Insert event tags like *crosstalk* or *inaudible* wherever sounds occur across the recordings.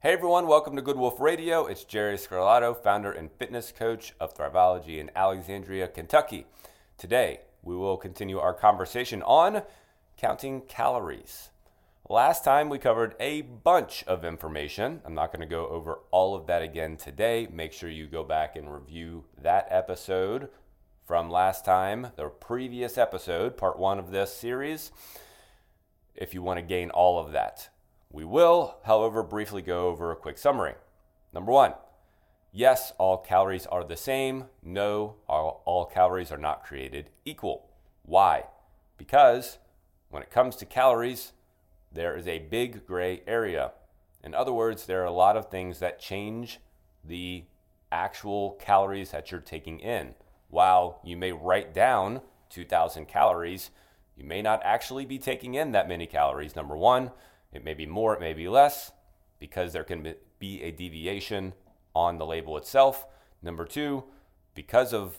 Hey everyone, welcome to Good Wolf Radio. It's Jerry Scarlato, founder and fitness coach of Thriveology in Alexandria, Kentucky. Today, we will continue our conversation on counting calories. Last time we covered a bunch of information. I'm not going to go over all of that again today. Make sure you go back and review that episode from last time, the previous episode, part one of this series, if you want to gain all of that. We will, however, briefly go over a quick summary. Number one, yes, all calories are the same. No, all, all calories are not created equal. Why? Because when it comes to calories, there is a big gray area. In other words, there are a lot of things that change the actual calories that you're taking in. While you may write down 2,000 calories, you may not actually be taking in that many calories, number one. It may be more, it may be less, because there can be a deviation on the label itself. Number two, because of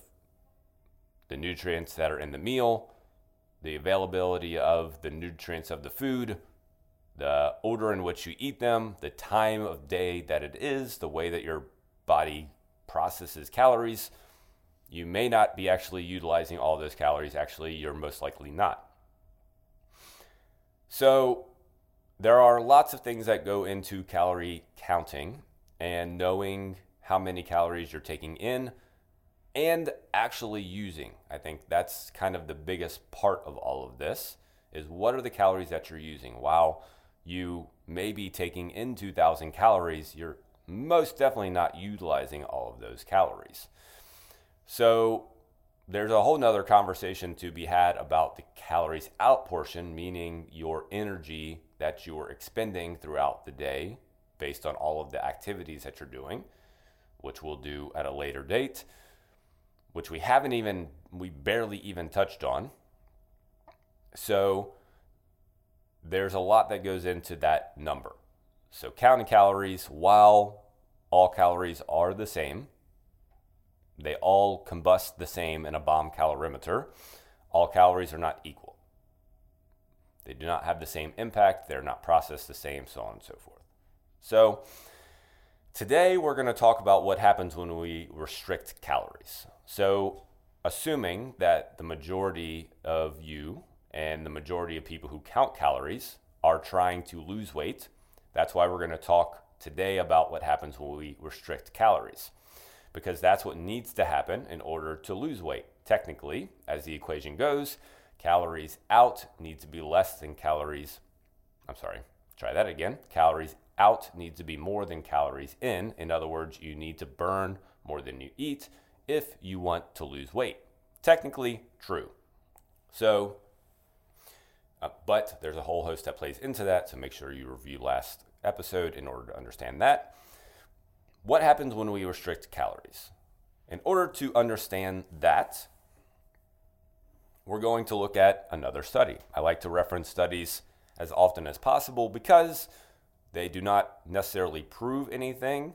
the nutrients that are in the meal, the availability of the nutrients of the food, the order in which you eat them, the time of day that it is, the way that your body processes calories, you may not be actually utilizing all those calories. Actually, you're most likely not. So, there are lots of things that go into calorie counting and knowing how many calories you're taking in and actually using. I think that's kind of the biggest part of all of this is what are the calories that you're using? While you may be taking in 2000 calories, you're most definitely not utilizing all of those calories. So there's a whole nother conversation to be had about the calories out portion, meaning your energy that you're expending throughout the day based on all of the activities that you're doing, which we'll do at a later date, which we haven't even, we barely even touched on. So there's a lot that goes into that number. So counting calories, while all calories are the same, they all combust the same in a bomb calorimeter. All calories are not equal. They do not have the same impact, they're not processed the same, so on and so forth. So, today we're going to talk about what happens when we restrict calories. So, assuming that the majority of you and the majority of people who count calories are trying to lose weight, that's why we're going to talk today about what happens when we restrict calories because that's what needs to happen in order to lose weight. Technically, as the equation goes, calories out need to be less than calories. I'm sorry, try that again. Calories out need to be more than calories in. In other words, you need to burn more than you eat if you want to lose weight. Technically, true. So, uh, but there's a whole host that plays into that, so make sure you review last episode in order to understand that. What happens when we restrict calories? In order to understand that, we're going to look at another study. I like to reference studies as often as possible because they do not necessarily prove anything.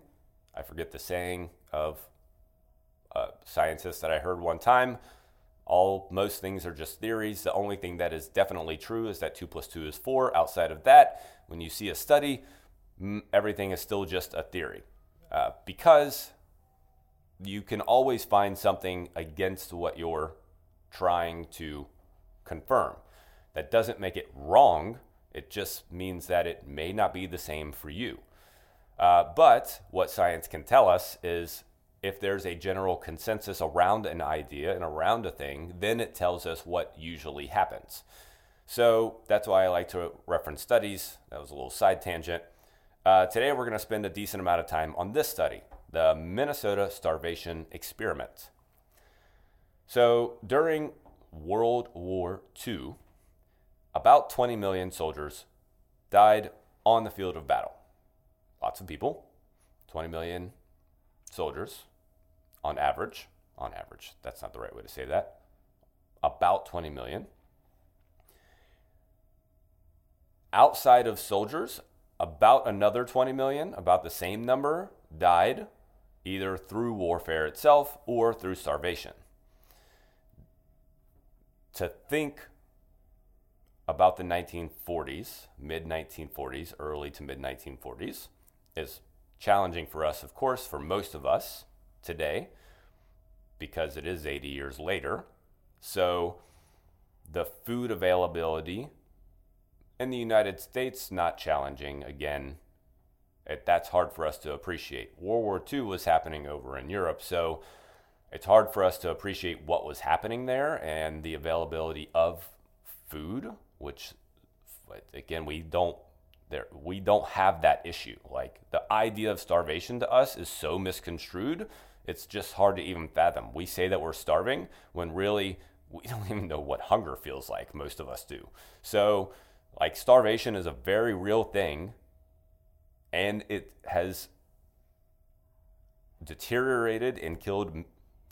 I forget the saying of a scientist that I heard one time. All most things are just theories. The only thing that is definitely true is that two plus two is four. Outside of that, when you see a study, everything is still just a theory. Uh, because you can always find something against what you're trying to confirm. That doesn't make it wrong, it just means that it may not be the same for you. Uh, but what science can tell us is if there's a general consensus around an idea and around a thing, then it tells us what usually happens. So that's why I like to reference studies. That was a little side tangent. Uh, today, we're going to spend a decent amount of time on this study the Minnesota Starvation Experiment. So, during World War II, about 20 million soldiers died on the field of battle. Lots of people, 20 million soldiers on average. On average, that's not the right way to say that. About 20 million. Outside of soldiers, about another 20 million, about the same number, died either through warfare itself or through starvation. To think about the 1940s, mid 1940s, early to mid 1940s, is challenging for us, of course, for most of us today, because it is 80 years later. So the food availability in the United States, not challenging. Again, it, that's hard for us to appreciate. World War II was happening over in Europe, so it's hard for us to appreciate what was happening there and the availability of food, which again we don't there we don't have that issue. Like the idea of starvation to us is so misconstrued, it's just hard to even fathom. We say that we're starving when really we *laughs* don't even know what hunger feels like. Most of us do. So, like starvation is a very real thing and it has deteriorated and killed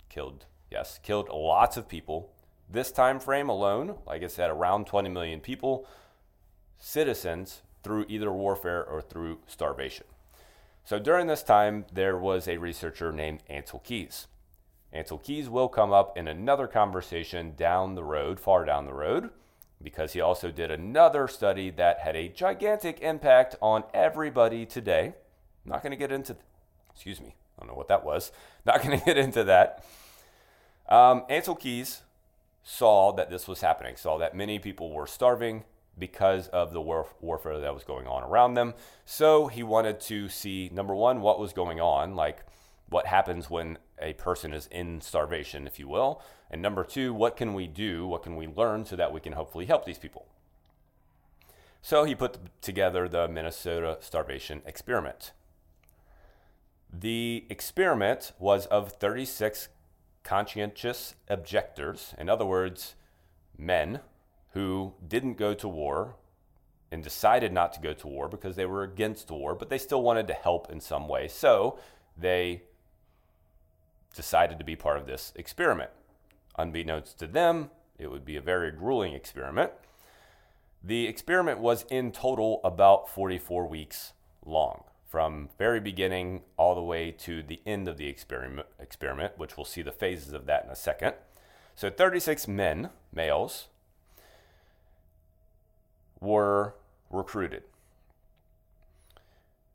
killed, yes, killed lots of people. This time frame alone, like I said, around 20 million people, citizens through either warfare or through starvation. So during this time, there was a researcher named Ancel Keys. Ancel Keys will come up in another conversation down the road, far down the road, because he also did another study that had a gigantic impact on everybody today. I'm not going to get into, excuse me, I don't know what that was. *laughs* Not going to get into that. Um, Ancel Keys saw that this was happening, saw that many people were starving because of the warf- warfare that was going on around them. So he wanted to see, number one, what was going on, like what happens when a person is in starvation, if you will. And number two, what can we do? What can we learn so that we can hopefully help these people? So he put together the Minnesota Starvation Experiment. The experiment was of 36 conscientious objectors, in other words, men who didn't go to war and decided not to go to war because they were against war, but they still wanted to help in some way. So they decided to be part of this experiment. Unbeknownst to them, it would be a very grueling experiment. The experiment was in total about 44 weeks long from very beginning all the way to the end of the experiment, experiment, which we'll see the phases of that in a second. So 36 men, males, were recruited.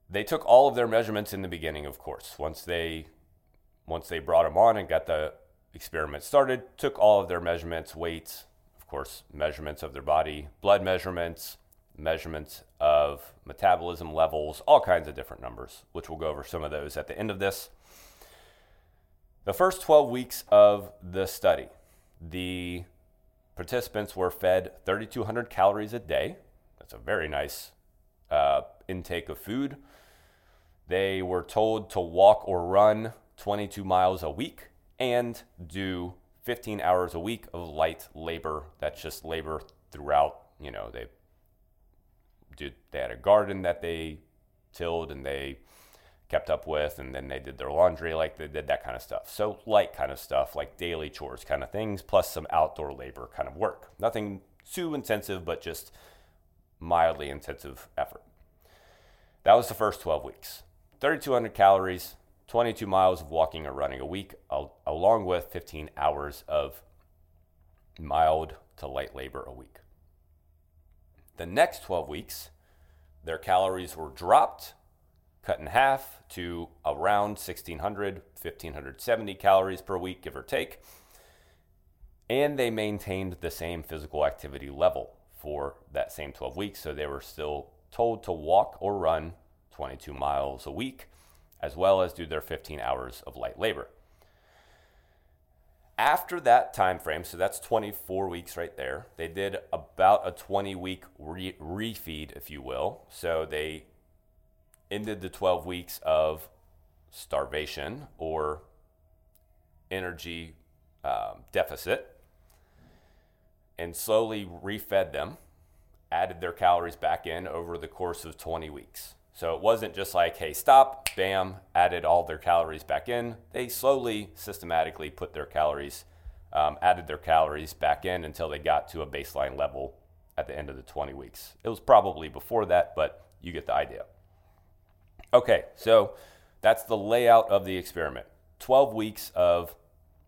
They took all of their measurements in the beginning, of course. Once they once they brought them on and got the experiment started, took all of their measurements, weights, of course, measurements of their body, blood measurements, measurements of metabolism levels, all kinds of different numbers, which we'll go over some of those at the end of this. The first 12 weeks of the study, the participants were fed 3,200 calories a day. That's a very nice uh, intake of food. They were told to walk or run 22 miles a week and do 15 hours a week of light labor. That's just labor throughout, you know, they did they had a garden that they tilled and they kept up with and then they did their laundry like they did that kind of stuff. So light kind of stuff like daily chores kind of things plus some outdoor labor kind of work. Nothing too intensive but just mildly intensive effort. That was the first 12 weeks. 3200 calories 22 miles of walking or running a week along with 15 hours of mild to light labor a week the next 12 weeks, their calories were dropped, cut in half to around 1600, 1570 calories per week, give or take. And they maintained the same physical activity level for that same 12 weeks. So they were still told to walk or run 22 miles a week, as well as do their 15 hours of light labor. After that time frame, so that's 24 weeks right there, they did about a 20 week re- refeed, if you will. So they ended the 12 weeks of starvation or energy um, deficit and slowly refed them, added their calories back in over the course of 20 weeks. So it wasn't just like, hey, stop, bam, added all their calories back in. They slowly, systematically put their calories, um, added their calories back in until they got to a baseline level at the end of the 20 weeks. It was probably before that, but you get the idea. Okay, so that's the layout of the experiment 12 weeks of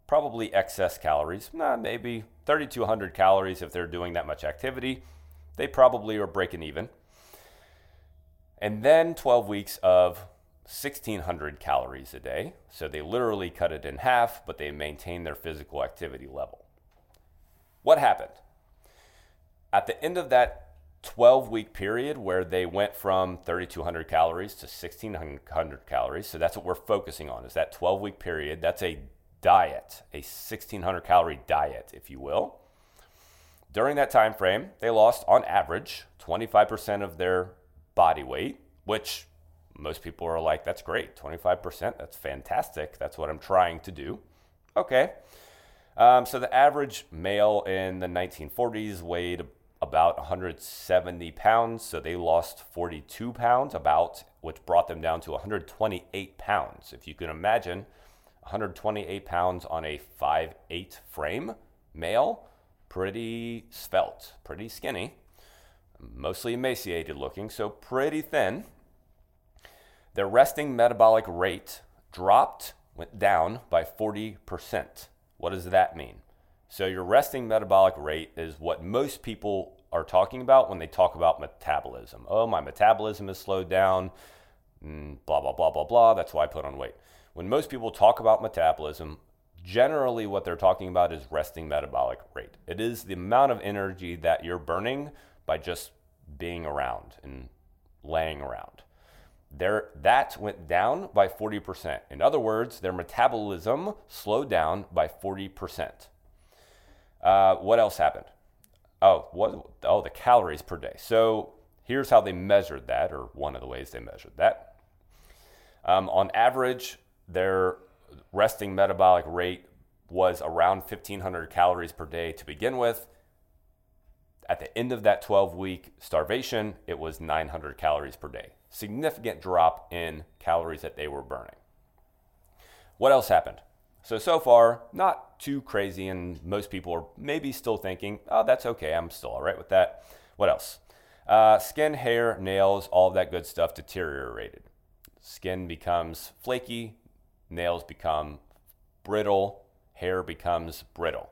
probably excess calories, nah, maybe 3,200 calories if they're doing that much activity. They probably are breaking even. And then 12 weeks of 1600 calories a day. So they literally cut it in half, but they maintained their physical activity level. What happened? At the end of that 12 week period where they went from 3200 calories to 1600 calories, so that's what we're focusing on is that 12 week period. That's a diet, a 1600 calorie diet, if you will. During that time frame, they lost on average 25% of their body weight, which most people are like, that's great. 25%, that's fantastic. That's what I'm trying to do. Okay. Um, so the average male in the 1940s weighed about 170 pounds. So they lost 42 pounds, about, which brought them down to 128 pounds. If you can imagine, 128 pounds on a 5'8 frame, male, pretty svelte, pretty skinny, mostly emaciated looking, so pretty thin. Their resting metabolic rate dropped, went down by 40%. What does that mean? So, your resting metabolic rate is what most people are talking about when they talk about metabolism. Oh, my metabolism is slowed down, mm, blah, blah, blah, blah, blah. That's why I put on weight. When most people talk about metabolism, generally what they're talking about is resting metabolic rate. It is the amount of energy that you're burning by just being around and laying around. Their, that went down by 40%. In other words, their metabolism slowed down by 40%. Uh, what else happened? Oh, what, oh, the calories per day. So here's how they measured that, or one of the ways they measured that. Um, on average, their resting metabolic rate was around 1,500 calories per day to begin with. At the end of that 12 week starvation, it was 900 calories per day. Significant drop in calories that they were burning. What else happened? So, so far, not too crazy, and most people are maybe still thinking, oh, that's okay, I'm still all right with that. What else? Uh, skin, hair, nails, all of that good stuff deteriorated. Skin becomes flaky, nails become brittle, hair becomes brittle.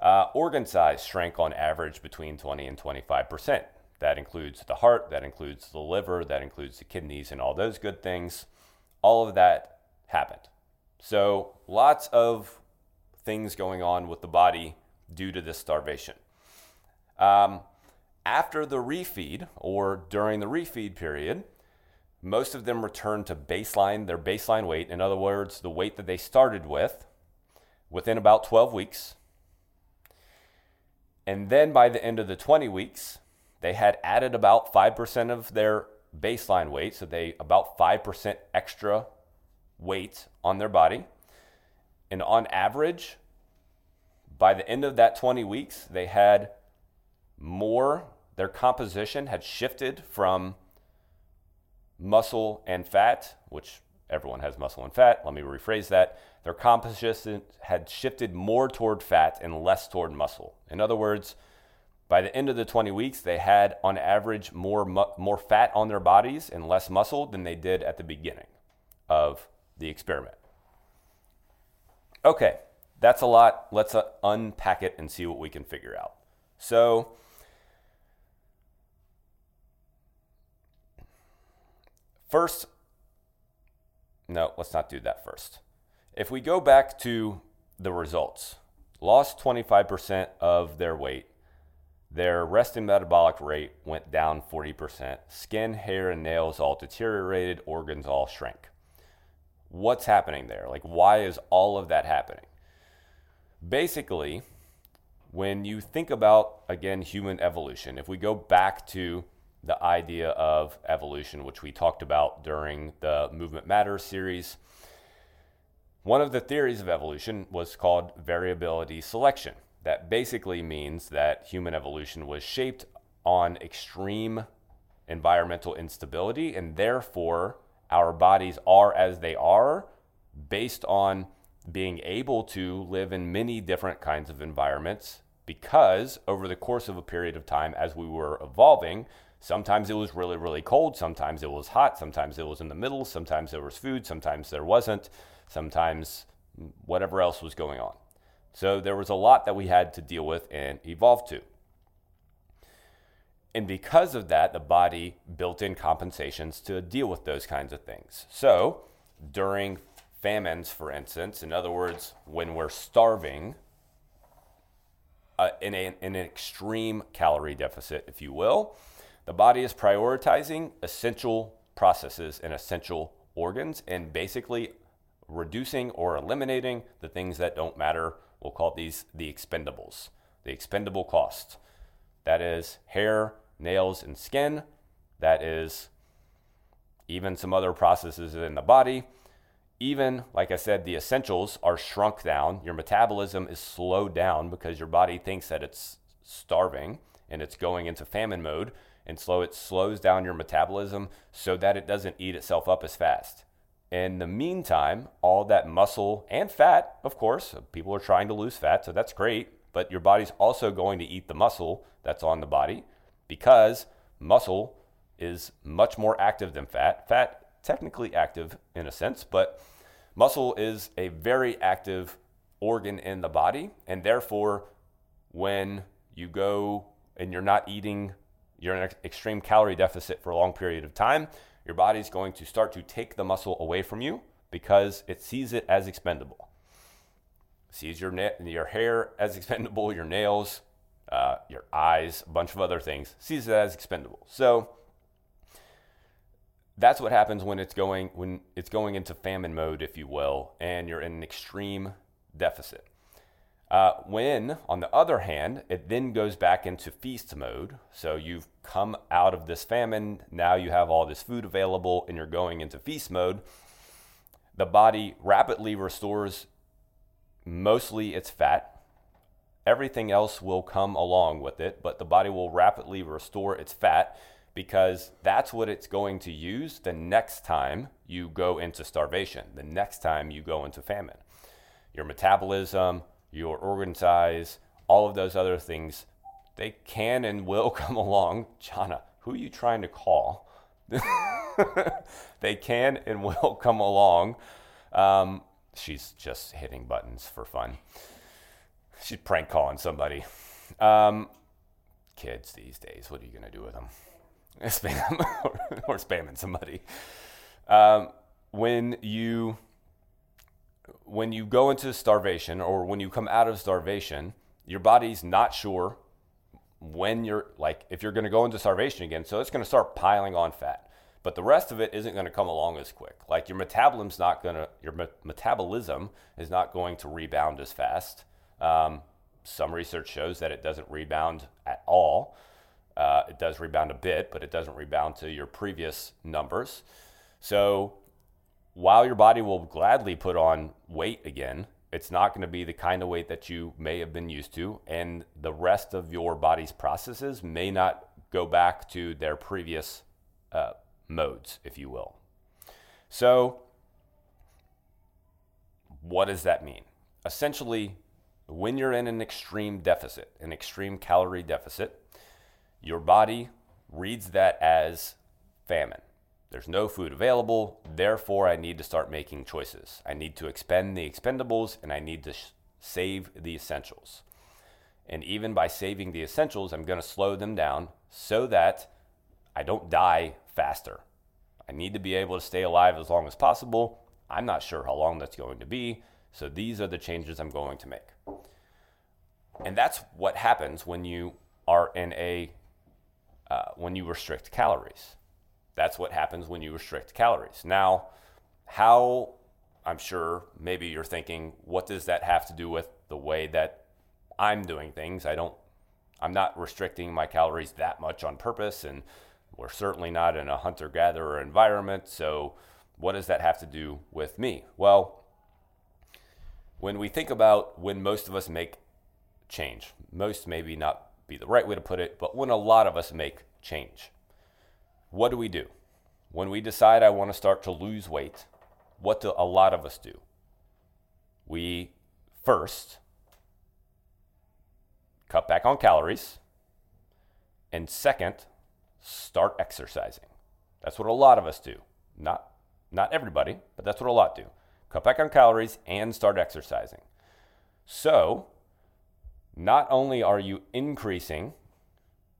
Uh, organ size shrank on average between 20 and 25 percent. That includes the heart, that includes the liver, that includes the kidneys, and all those good things. All of that happened. So, lots of things going on with the body due to this starvation. Um, after the refeed or during the refeed period, most of them return to baseline, their baseline weight. In other words, the weight that they started with within about 12 weeks. And then by the end of the 20 weeks, they had added about 5% of their baseline weight. So they about 5% extra weight on their body. And on average, by the end of that 20 weeks, they had more, their composition had shifted from muscle and fat, which everyone has muscle and fat. Let me rephrase that. Their composition had shifted more toward fat and less toward muscle. In other words, by the end of the 20 weeks, they had on average more, mu- more fat on their bodies and less muscle than they did at the beginning of the experiment. Okay, that's a lot. Let's uh, unpack it and see what we can figure out. So, First, no, let's not do that first. If we go back to the results, lost 25% of their weight, their resting metabolic rate went down 40%, skin, hair, and nails all deteriorated, organs all shrank. What's happening there? Like, why is all of that happening? Basically, when you think about, again, human evolution, if we go back to the idea of evolution, which we talked about during the Movement Matters series. One of the theories of evolution was called variability selection. That basically means that human evolution was shaped on extreme environmental instability, and therefore our bodies are as they are based on being able to live in many different kinds of environments because over the course of a period of time as we were evolving, Sometimes it was really, really cold. Sometimes it was hot. Sometimes it was in the middle. Sometimes there was food. Sometimes there wasn't. Sometimes whatever else was going on. So there was a lot that we had to deal with and evolve to. And because of that, the body built in compensations to deal with those kinds of things. So during famines, for instance, in other words, when we're starving, uh, in, a, in an extreme calorie deficit, if you will, the body is prioritizing essential processes and essential organs and basically reducing or eliminating the things that don't matter. We'll call these the expendables, the expendable costs. That is hair, nails, and skin. That is even some other processes in the body. Even, like I said, the essentials are shrunk down. Your metabolism is slowed down because your body thinks that it's starving and it's going into famine mode. And so it slows down your metabolism so that it doesn't eat itself up as fast. In the meantime, all that muscle and fat, of course, people are trying to lose fat, so that's great, but your body's also going to eat the muscle that's on the body because muscle is much more active than fat. Fat, technically active in a sense, but muscle is a very active organ in the body. And therefore, when you go and you're not eating, you're in an extreme calorie deficit for a long period of time, your body's going to start to take the muscle away from you because it sees it as expendable. Sees your, na- your hair as *laughs* expendable, your nails, uh, your eyes, a bunch of other things, sees it as expendable. So that's what happens when it's going when it's going into famine mode, if you will, and you're in an extreme deficit. Uh, when, on the other hand, it then goes back into feast mode. So you've come out of this famine, now you have all this food available, and you're going into feast mode. The body rapidly restores mostly its fat Everything else will come along with it, but the body will rapidly restore its fat because that's what it's going to use the next time you go into starvation, the next time you go into famine. Your metabolism, your organ size, all of those other things, they can and will *laughs* come along. Jana, who are you trying to call? *laughs* they can and will *laughs* come along. Um, she's just hitting buttons for fun. She's prank calling somebody. Um, kids these days, what are you going to do with them? Spam or, or spamming somebody. Um, when you when you go into starvation or when you come out of starvation, your body's not sure when you're like if you're going to go into starvation again, so it's going to start piling on fat. But the rest of it isn't going to come along as quick. Like your metabolism's not going to your me- metabolism is not going to rebound as fast. Um, some research shows that it doesn't rebound at all. Uh, it does rebound a bit, but it doesn't rebound to your previous numbers. So while your body will gladly put on weight again, it's not going to be the kind of weight that you may have been used to, and the rest of your body's processes may not go back to their previous uh, modes, if you will. So, what does that mean? Essentially, when you're in an extreme deficit, an extreme calorie deficit, your body reads that as famine. There's no food available, therefore, I need to start making choices. I need to expend the expendables and I need to sh- save the essentials. And even by saving the essentials, I'm going to slow them down so that I don't die faster. I need to be able to stay alive as long as possible. I'm not sure how long that's going to be, so these are the changes I'm going to make. And that's what happens when you are in a uh, when you restrict calories. That's what happens when you restrict calories. Now, how I'm sure maybe you're thinking, what does that have to do with the way that I'm doing things? I don't I'm not restricting my calories that much on purpose and we're certainly not in a hunter gatherer environment, so what does that have to do with me? Well, when we think about when most of us make change, most maybe not be the right way to put it, but when a lot of us make change, what do we do? When we decide I want to start to lose weight, what do a lot of us do? We first cut back on calories, and second, start exercising. That's what a lot of us do. Not not everybody, but that's what a lot do cut back on calories, and start exercising. So, not only are you increasing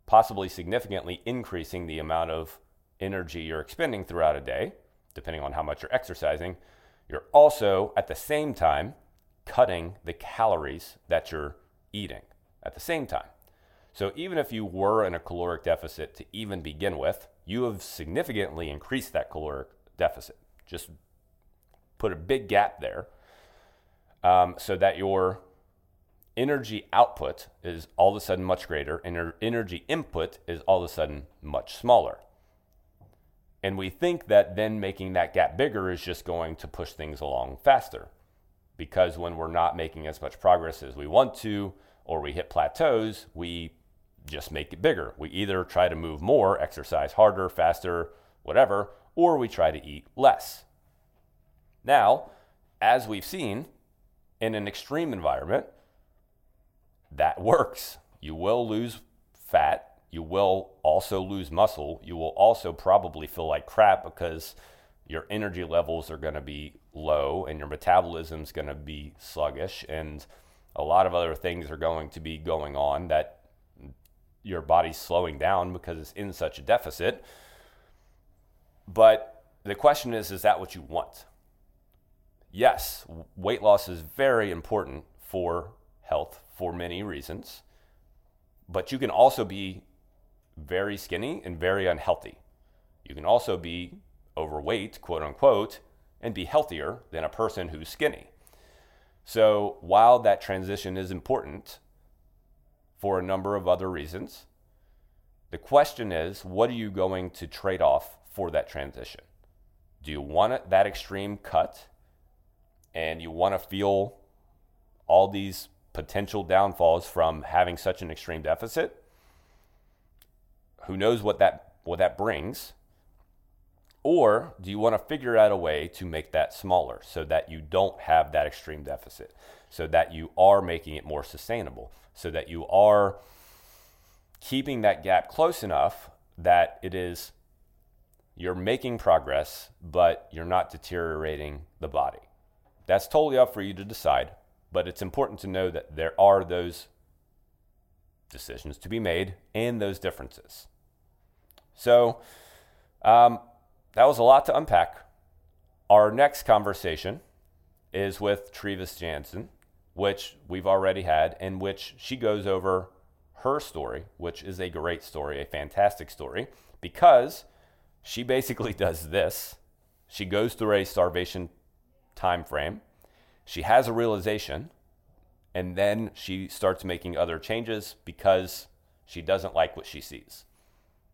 possibly significantly increasing the amount of energy you're expending throughout a day, depending on how much you're exercising, you're also at the same time cutting the calories that you're eating at the same time. So even if you were in a caloric deficit to even begin with, you have significantly increased that caloric deficit. Just put a big gap there um, so that your energy output is all of a sudden much greater and energy input is all of a sudden much smaller. And we think that then making that gap bigger is just going to push things along faster. Because when we're not making as much progress as we want to, or we hit plateaus, we just make it bigger. We either try to move more, exercise harder, faster, whatever, or we try to eat less. Now, as we've seen in an extreme environment, that works. You will lose fat. You will also lose muscle. You will also probably feel like crap because your energy levels are going to be low and your metabolism is going to be sluggish and a lot of other things are going to be going on that your body's slowing down because it's in such a deficit. But the question is is that what you want? Yes, weight loss is very important for health for many reasons, but you can also be very skinny and very unhealthy. You can also be overweight, quote unquote, and be healthier than a person who's skinny. So while that transition is important for a number of other reasons, the question is what are you going to trade off for that transition? Do you want that extreme cut and you want to feel all these potential downfalls from having such an extreme deficit. Who knows what that what that brings? Or do you want to figure out a way to make that smaller so that you don't have that extreme deficit, so that you are making it more sustainable, so that you are keeping that gap close enough that it is you're making progress, but you're not deteriorating the body. That's totally up for you to decide. But it's important to know that there are those decisions to be made and those differences. So um, that was a lot to unpack. Our next conversation is with Trevis Jansen, which we've already had, in which she goes over her story, which is a great story, a fantastic story, because she basically *laughs* does this. She goes through a starvation time frame she has a realization and then she starts making other changes because she doesn't like what she sees.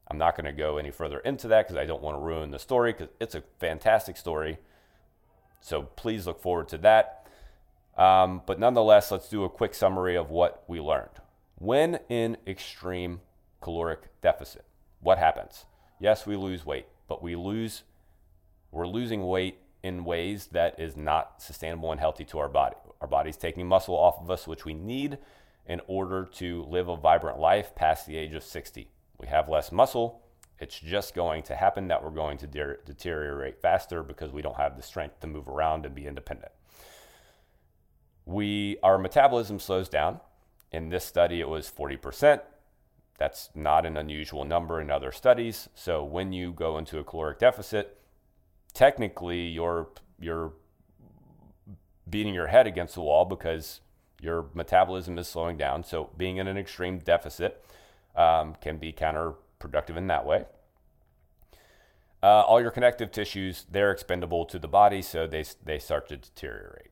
I'm not going to go any further into that because I don't want to ruin the story because it's a fantastic story. So please look forward to that. Um, but nonetheless, let's do a quick summary of what we learned. When in extreme caloric deficit, what happens? Yes, we lose weight, but we lose, we're losing weight in ways that is not sustainable and healthy to our body. Our body's taking muscle off of us, which we need in order to live a vibrant life past the age of 60. We have less muscle. It's just going to happen that we're going to de- deteriorate faster because we don't have the strength to move around and be independent. We our metabolism slows down. In this study, it was 40%. That's not an unusual number in other studies. So when you go into a caloric deficit, technically you're you're beating your head against the wall because your metabolism is slowing down. So being in an extreme deficit um, can be counterproductive in that way. Uh, all your connective tissues they're expendable to the body, so they they start to deteriorate.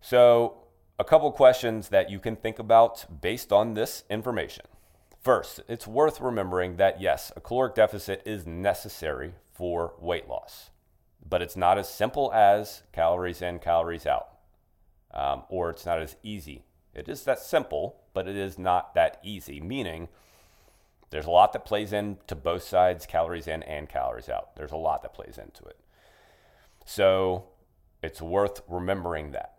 So a couple questions that you can think about based on this information. First, it's worth remembering that yes, a caloric deficit is necessary for weight loss. But it's not as simple as calories in, calories out, um, or it's not as easy. It is that simple, but it is not that easy, meaning there's a lot that plays into both sides, calories in and calories out. There's a lot that plays into it. So it's worth remembering that.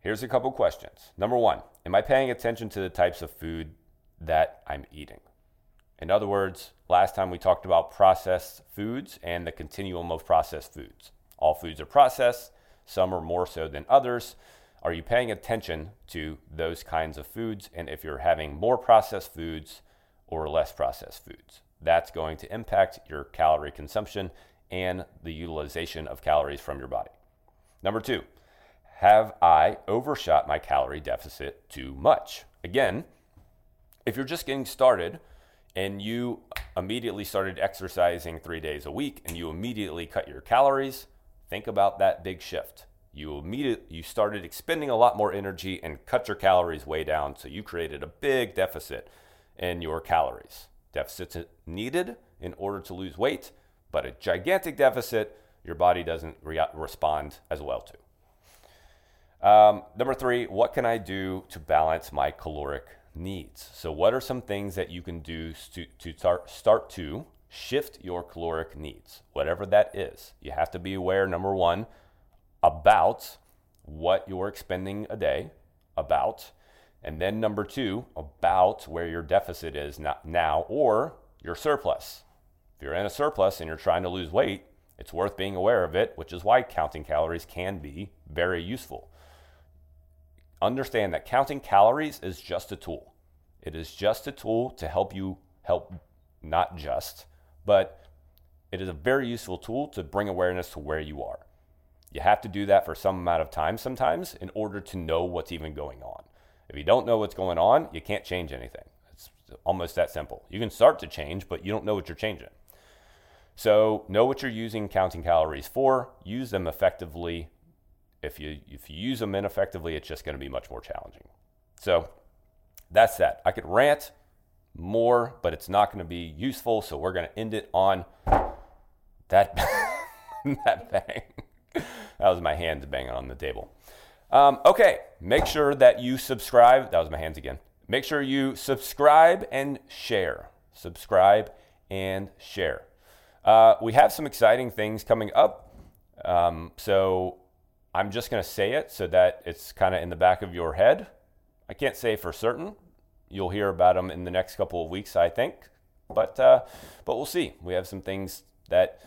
Here's a couple questions. Number one, am I paying attention to the types of food that I'm eating? In other words, last time we talked about processed foods and the continuum of processed foods. All foods are processed, some are more so than others. Are you paying attention to those kinds of foods? And if you're having more processed foods or less processed foods, that's going to impact your calorie consumption and the utilization of calories from your body. Number two, have I overshot my calorie deficit too much? Again, if you're just getting started and you immediately started exercising three days a week and you immediately cut your calories, think about that big shift. You immediately you started expending a lot more energy and cut your calories way down, so you created a big deficit in your calories. Deficits needed in order to lose weight, but a gigantic deficit your body doesn't re- respond as well to. Um, number three, what can I do to balance my caloric needs? So, what are some things that you can do to, to start, start to shift your caloric needs, whatever that is? You have to be aware, number one, about what you're expending a day, about, and then number two, about where your deficit is now or your surplus. If you're in a surplus and you're trying to lose weight, it's worth being aware of it, which is why counting calories can be very useful. Understand that counting calories is just a tool. It is just a tool to help you help, not just, but it is a very useful tool to bring awareness to where you are. You have to do that for some amount of time sometimes in order to know what's even going on. If you don't know what's going on, you can't change anything. It's almost that simple. You can start to change, but you don't know what you're changing. So know what you're using counting calories for. Use them effectively. If you if you use them ineffectively, it's just going to be much more challenging. So that's that. I could rant more, but it's not going to be useful. So we're going to end it on that *laughs* that bang. that was my hands banging on the table. Um, okay, make sure that you subscribe. That was my hands again. Make sure you subscribe and share. Subscribe and share. Uh, we have some exciting things coming up. Um, so I'm just going to say it so that it's kind of in the back of your head. I can't say for certain. You'll hear about them in the next couple of weeks, I think. But, uh, but we'll see. We have some things that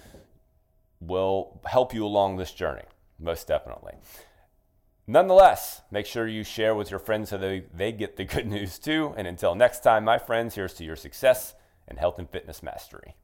will help you along this journey, most definitely. Nonetheless, make sure you share with your friends so they, they get the *laughs* good news too. And until next time, my friends, here's to your success and health and fitness mastery.